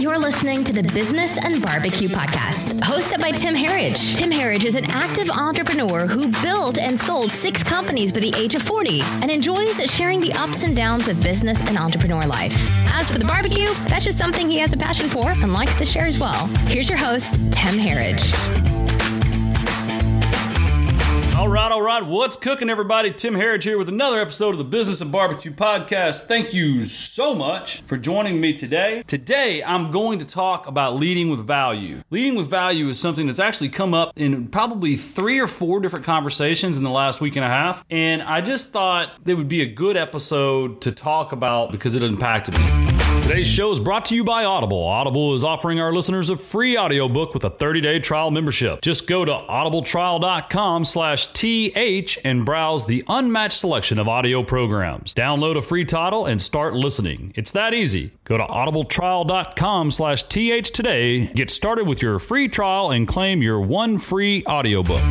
You're listening to the Business and Barbecue Podcast, hosted by Tim Herriage. Tim Herriage is an active entrepreneur who built and sold six companies by the age of 40 and enjoys sharing the ups and downs of business and entrepreneur life. As for the barbecue, that's just something he has a passion for and likes to share as well. Here's your host, Tim Herriage. All right, all right. What's cooking, everybody? Tim Herriage here with another episode of the Business and Barbecue Podcast. Thank you so much for joining me today. Today, I'm going to talk about leading with value. Leading with value is something that's actually come up in probably three or four different conversations in the last week and a half. And I just thought it would be a good episode to talk about because it impacted me. Today's show is brought to you by Audible. Audible is offering our listeners a free audiobook with a 30-day trial membership. Just go to audibletrial.com slash TH and browse the unmatched selection of audio programs. Download a free title and start listening. It's that easy. Go to audibletrial.com slash TH today. Get started with your free trial and claim your one free audiobook.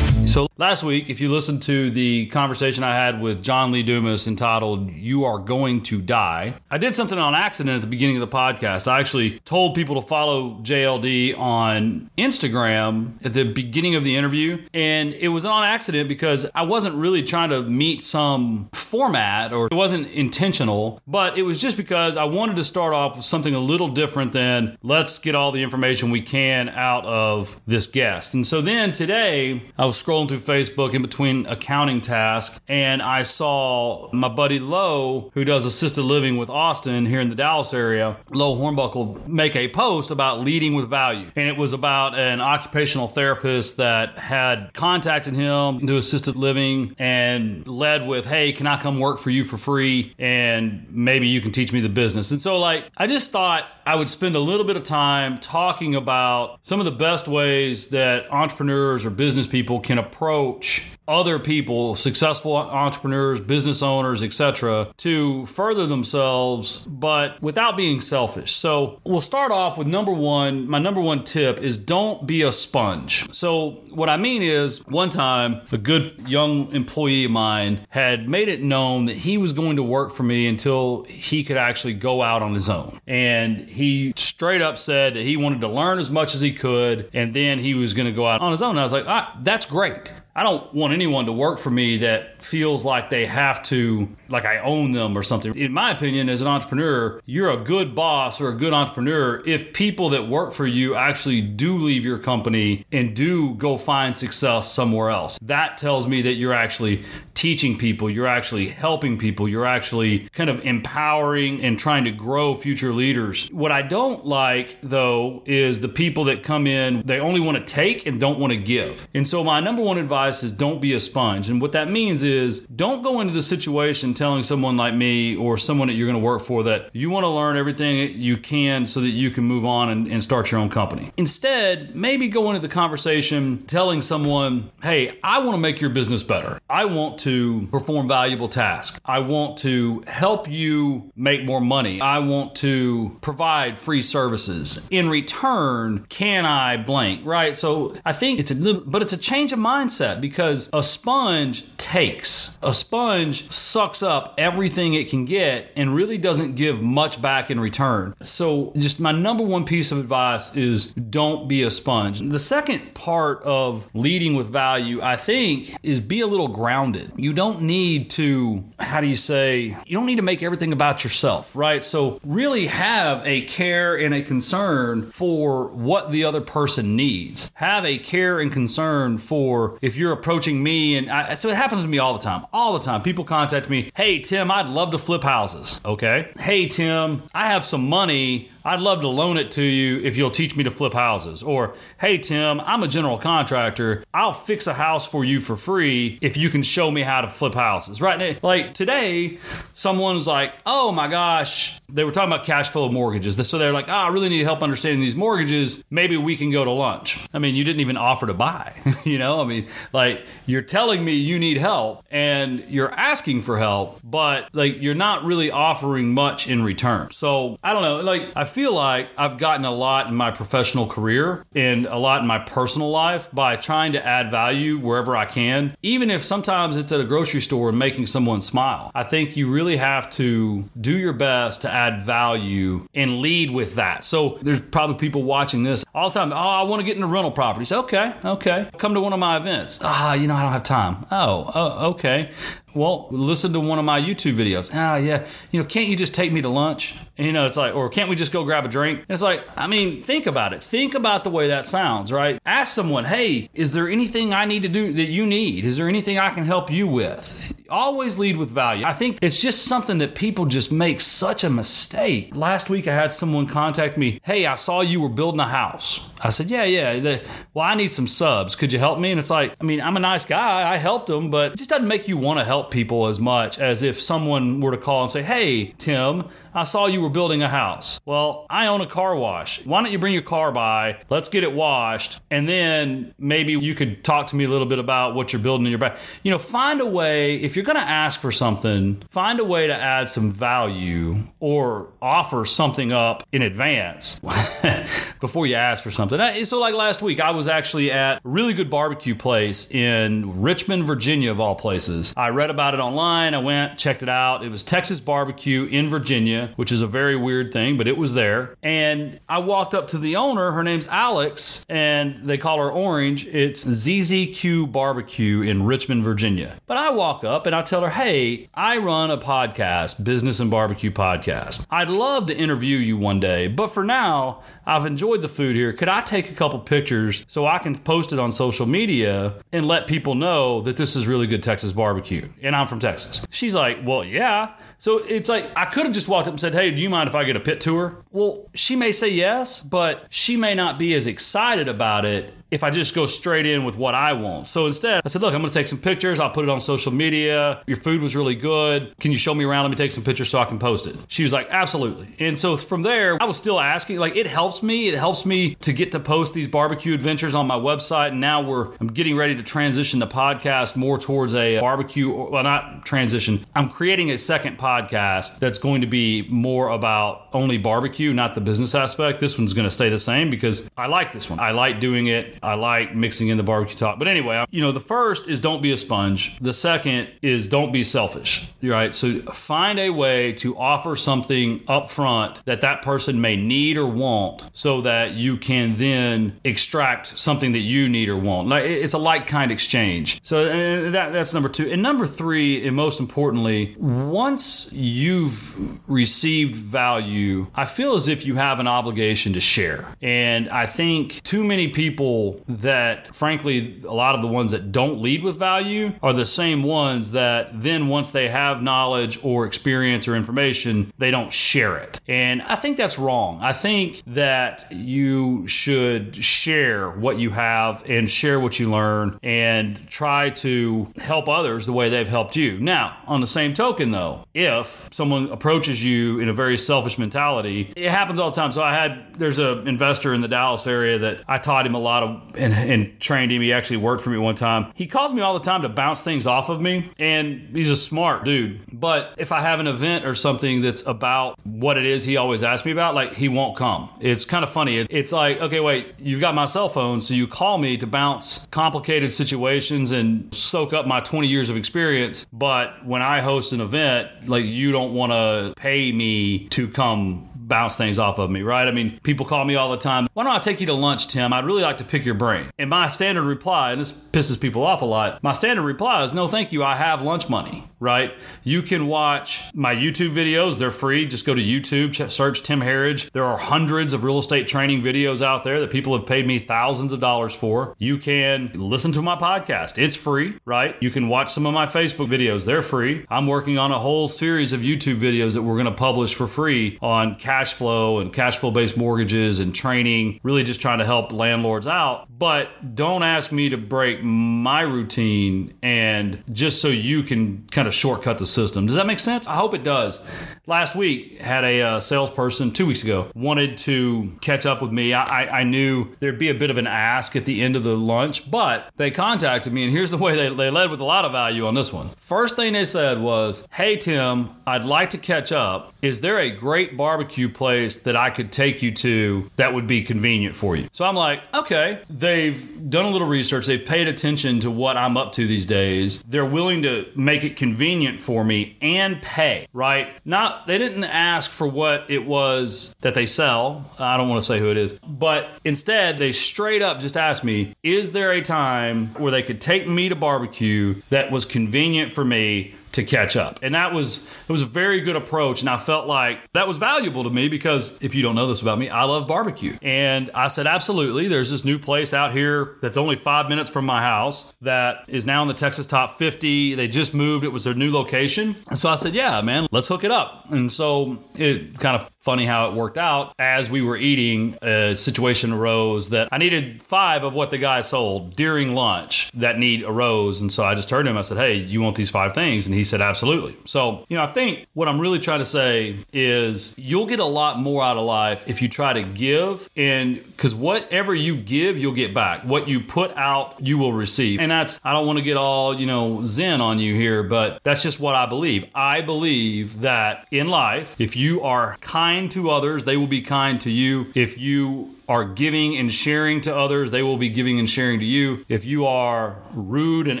So last week, if you listened to the conversation I had with John Lee Dumas entitled You Are Going to Die, I did something on accident at the beginning of the podcast. I actually told people to follow JLD on Instagram at the beginning of the interview. And it was on accident because I wasn't really trying to meet some format or it wasn't intentional, but it was just because I wanted to start off with something a little different than let's get all the information we can out of this guest. And so then today I was scrolling through Facebook in between accounting tasks and I saw my buddy Lowe, who does assisted living with Austin here in the Dallas area, Lowe Hornbuckle, make a post about leading with value. And it was about an occupational therapist that had contacted him to assisted living and led with, hey, can I come work for you for free? And maybe you can teach me the business. And so, like, I just thought I would spend a little bit of time talking about some of the best ways that entrepreneurs or business people can approach other people, successful entrepreneurs, business owners, etc., to further themselves, but without being selfish. So we'll start off with number one. My number one tip is don't be a sponge. So what I mean is, one time a good young employee of mine had made it known that he was going to work for me until he could actually go out on his own, and he straight up said that he wanted to learn as much as he could, and then he was going to go out on his own. And I was like, ah, that's great. I don't want anyone to work for me that feels like they have to, like I own them or something. In my opinion, as an entrepreneur, you're a good boss or a good entrepreneur if people that work for you actually do leave your company and do go find success somewhere else. That tells me that you're actually teaching people, you're actually helping people, you're actually kind of empowering and trying to grow future leaders. What I don't like, though, is the people that come in, they only want to take and don't want to give. And so, my number one advice is don't be a sponge. And what that means is don't go into the situation telling someone like me or someone that you're going to work for that you want to learn everything you can so that you can move on and, and start your own company. Instead, maybe go into the conversation telling someone, hey, I want to make your business better. I want to perform valuable tasks. I want to help you make more money. I want to provide free services. In return, can I blank, right? So I think it's a but it's a change of mindset because a sponge takes. A sponge sucks up everything it can get and really doesn't give much back in return. So, just my number one piece of advice is don't be a sponge. The second part of leading with value, I think, is be a little grounded. You don't need to, how do you say, you don't need to make everything about yourself, right? So, really have a care and a concern for what the other person needs. Have a care and concern for if you're approaching me, and I, so it happens to me all the time. All the time. People contact me, hey, Tim, I'd love to flip houses. Okay. Hey, Tim, I have some money I'd love to loan it to you if you'll teach me to flip houses. Or, hey, Tim, I'm a general contractor. I'll fix a house for you for free if you can show me how to flip houses. Right? Like today, someone's like, oh my gosh, they were talking about cash flow mortgages. So they're like, oh, I really need help understanding these mortgages. Maybe we can go to lunch. I mean, you didn't even offer to buy, you know? I mean, like, you're telling me you need help and you're asking for help, but like, you're not really offering much in return. So I don't know. Like, I feel like I've gotten a lot in my professional career and a lot in my personal life by trying to add value wherever I can, even if sometimes it's at a grocery store and making someone smile. I think you really have to do your best to add value and lead with that. So there's probably people watching this all the time. Oh, I want to get into rental properties. Okay, okay. Come to one of my events. Ah, you know, I don't have time. Oh, oh okay well, listen to one of my YouTube videos. Ah, yeah, you know, can't you just take me to lunch? And, you know, it's like, or can't we just go grab a drink? And it's like, I mean, think about it. Think about the way that sounds, right? Ask someone, hey, is there anything I need to do that you need? Is there anything I can help you with? Always lead with value. I think it's just something that people just make such a mistake. Last week, I had someone contact me, hey, I saw you were building a house. I said, yeah, yeah. The, well, I need some subs. Could you help me? And it's like, I mean, I'm a nice guy. I helped them, but it just doesn't make you want to help help people as much as if someone were to call and say, Hey, Tim, I saw you were building a house. Well, I own a car wash. Why don't you bring your car by? Let's get it washed. And then maybe you could talk to me a little bit about what you're building in your back. You know, find a way, if you're going to ask for something, find a way to add some value or offer something up in advance before you ask for something. So, like last week, I was actually at a really good barbecue place in Richmond, Virginia, of all places. I read about it online. I went, checked it out. It was Texas Barbecue in Virginia which is a very weird thing, but it was there. And I walked up to the owner. Her name's Alex, and they call her Orange. It's ZZQ Barbecue in Richmond, Virginia. But I walk up and I tell her, hey, I run a podcast, Business and Barbecue Podcast. I'd love to interview you one day, but for now, I've enjoyed the food here. Could I take a couple pictures so I can post it on social media and let people know that this is really good Texas barbecue? And I'm from Texas. She's like, well, yeah. So it's like, I could have just walked up and said, hey, do you mind if I get a pit tour? Well, she may say yes, but she may not be as excited about it if I just go straight in with what I want. So instead, I said, look, I'm going to take some pictures. I'll put it on social media. Your food was really good. Can you show me around? Let me take some pictures so I can post it. She was like, absolutely. And so from there, I was still asking, like, it helps me. It helps me to get to post these barbecue adventures on my website. And now we're, I'm getting ready to transition the podcast more towards a barbecue, well, not transition. I'm creating a second podcast that's going to be more about only barbecue, not the business aspect. This one's going to stay the same because I like this one. I like doing it. I like mixing in the barbecue talk. But anyway, you know, the first is don't be a sponge. The second is don't be selfish. Right. So find a way to offer something up front that that person may need or want so that you can then extract something that you need or want. It's a like kind exchange. So that, that's number two. And number three, and most importantly, once you've received value, I feel as if you have an obligation to share. And I think too many people that, frankly, a lot of the ones that don't lead with value are the same ones that then, once they have knowledge or experience or information, they don't share it. And I think that's wrong. I think that you should share what you have and share what you learn and try to help others the way they've helped you. Now, on the same token, though, if someone approaches you in a very selfish mentality, it happens all the time. So I had, there's an investor in the Dallas area that I taught him a lot of and, and trained him. He actually worked for me one time. He calls me all the time to bounce things off of me, and he's a smart dude. But if I have an event or something that's about what it is he always asks me about, like he won't come. It's kind of funny. It's like, okay, wait, you've got my cell phone, so you call me to bounce complicated situations and soak up my 20 years of experience. But when I host an event, like you don't want to pay me to come bounce things off of me, right? I mean, people call me all the time. Why don't I take you to lunch, Tim? I'd really like to pick your brain. And my standard reply, and this pisses people off a lot, my standard reply is no, thank you. I have lunch money, right? You can watch my YouTube videos. They're free. Just go to YouTube, search Tim Herriage. There are hundreds of real estate training videos out there that people have paid me thousands of dollars for. You can listen to my podcast. It's free, right? You can watch some of my Facebook videos. They're free. I'm working on a whole series of YouTube videos that we're going to publish for free on cash cash flow and cash flow based mortgages and training, really just trying to help landlords out. But don't ask me to break my routine and just so you can kind of shortcut the system. Does that make sense? I hope it does. Last week, had a uh, salesperson two weeks ago wanted to catch up with me. I, I, I, knew there'd be a bit of an ask at the end of the lunch, but they contacted me, and here's the way they, they led with a lot of value on this one. First thing they said was, Hey, Tim, I'd like to catch up Is there a great barbecue place that I could take you to that would be convenient for you? So I'm like, okay. They've done a little research. They've paid attention to what I'm up to these days. They're willing to make it convenient for me and pay, right? Not, they didn't ask for what it was that they sell. I don't want to say who it is, but instead they straight up just asked me, is there a time where they could take me to barbecue that was convenient for me to catch up. And that was it was a very good approach and I felt like that was valuable to me because if you don't know this about me, I love barbecue. And I said absolutely, there's this new place out here that's only 5 minutes from my house that is now in the Texas Top 50. They just moved, it was their new location. And so I said, "Yeah, man, let's hook it up." And so it kind of funny how it worked out as we were eating a situation arose that I needed 5 of what the guy sold during lunch. That need arose and so I just turned to him I said, "Hey, you want these 5 things?" And he said, absolutely. So, you know, I think what I'm really trying to say is you'll get a lot more out of life if you try to give. And because whatever you give, you'll get back. What you put out, you will receive. And that's, I don't want to get all, you know, zen on you here, but that's just what I believe. I believe that in life, if you are kind to others, they will be kind to you. If you are giving and sharing to others, they will be giving and sharing to you. If you are rude and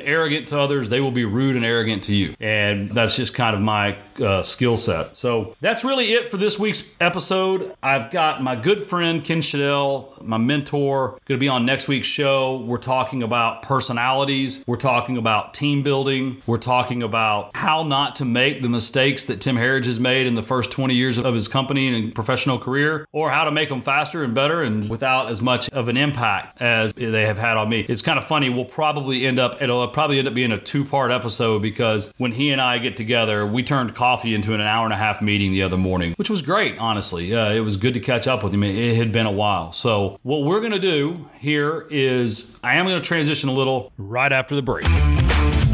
arrogant to others, they will be rude and arrogant to you. And that's just kind of my uh, skill set. So that's really it for this week's episode. I've got my good friend Ken Shadell, my mentor, going to be on next week's show. We're talking about personalities, we're talking about team building, we're talking about how not to make the mistakes that Tim Herriage has made in the first 20 years of his company and professional career, or how to make them faster and better. And and without as much of an impact as they have had on me. It's kind of funny. We'll probably end up, it'll probably end up being a two part episode because when he and I get together, we turned coffee into an hour and a half meeting the other morning, which was great, honestly. Uh, it was good to catch up with him. It had been a while. So, what we're going to do here is I am going to transition a little right after the break.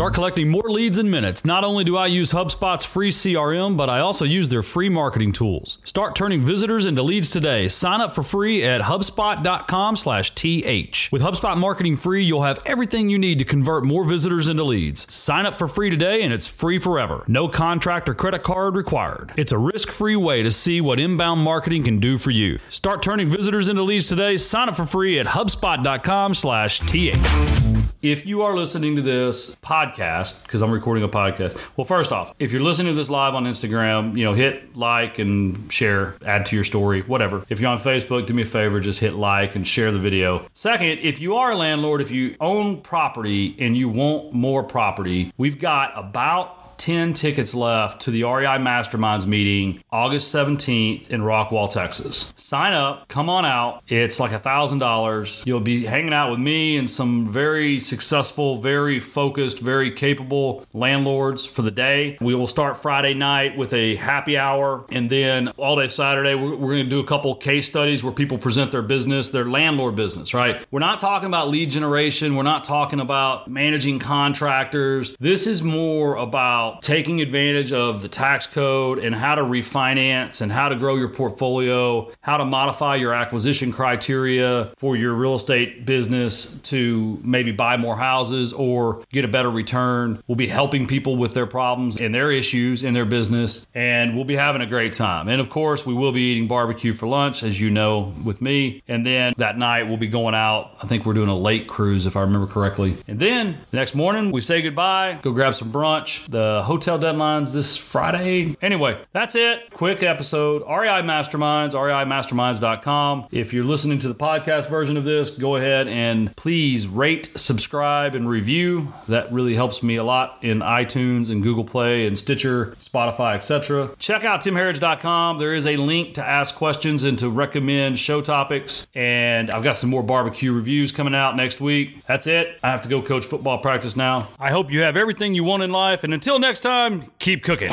Start collecting more leads in minutes. Not only do I use HubSpot's free CRM, but I also use their free marketing tools. Start turning visitors into leads today. Sign up for free at hubspot.com/th. With HubSpot marketing free, you'll have everything you need to convert more visitors into leads. Sign up for free today and it's free forever. No contract or credit card required. It's a risk-free way to see what inbound marketing can do for you. Start turning visitors into leads today. Sign up for free at hubspot.com/th. If you are listening to this podcast, because I'm recording a podcast, well, first off, if you're listening to this live on Instagram, you know, hit like and share, add to your story, whatever. If you're on Facebook, do me a favor, just hit like and share the video. Second, if you are a landlord, if you own property and you want more property, we've got about 10 tickets left to the REI Masterminds meeting August 17th in Rockwall, Texas. Sign up, come on out. It's like $1,000. You'll be hanging out with me and some very successful, very focused, very capable landlords for the day. We will start Friday night with a happy hour and then all day Saturday, we're, we're going to do a couple case studies where people present their business, their landlord business, right? We're not talking about lead generation. We're not talking about managing contractors. This is more about about taking advantage of the tax code and how to refinance and how to grow your portfolio, how to modify your acquisition criteria for your real estate business to maybe buy more houses or get a better return. We'll be helping people with their problems and their issues in their business, and we'll be having a great time. And of course, we will be eating barbecue for lunch, as you know, with me. And then that night, we'll be going out. I think we're doing a late cruise, if I remember correctly. And then the next morning, we say goodbye, go grab some brunch. The hotel deadlines this Friday. Anyway, that's it. Quick episode. REI Masterminds, reimasterminds.com. If you're listening to the podcast version of this, go ahead and please rate, subscribe, and review. That really helps me a lot in iTunes and Google Play and Stitcher, Spotify, etc. Check out timherriage.com. There is a link to ask questions and to recommend show topics. And I've got some more barbecue reviews coming out next week. That's it. I have to go coach football practice now. I hope you have everything you want in life. And until next next time, keep cooking.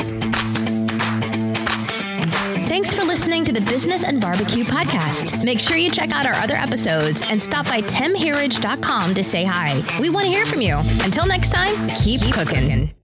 Thanks for listening to the Business and Barbecue Podcast. Make sure you check out our other episodes and stop by timherriage.com to say hi. We want to hear from you. Until next time, keep, keep cooking. cooking.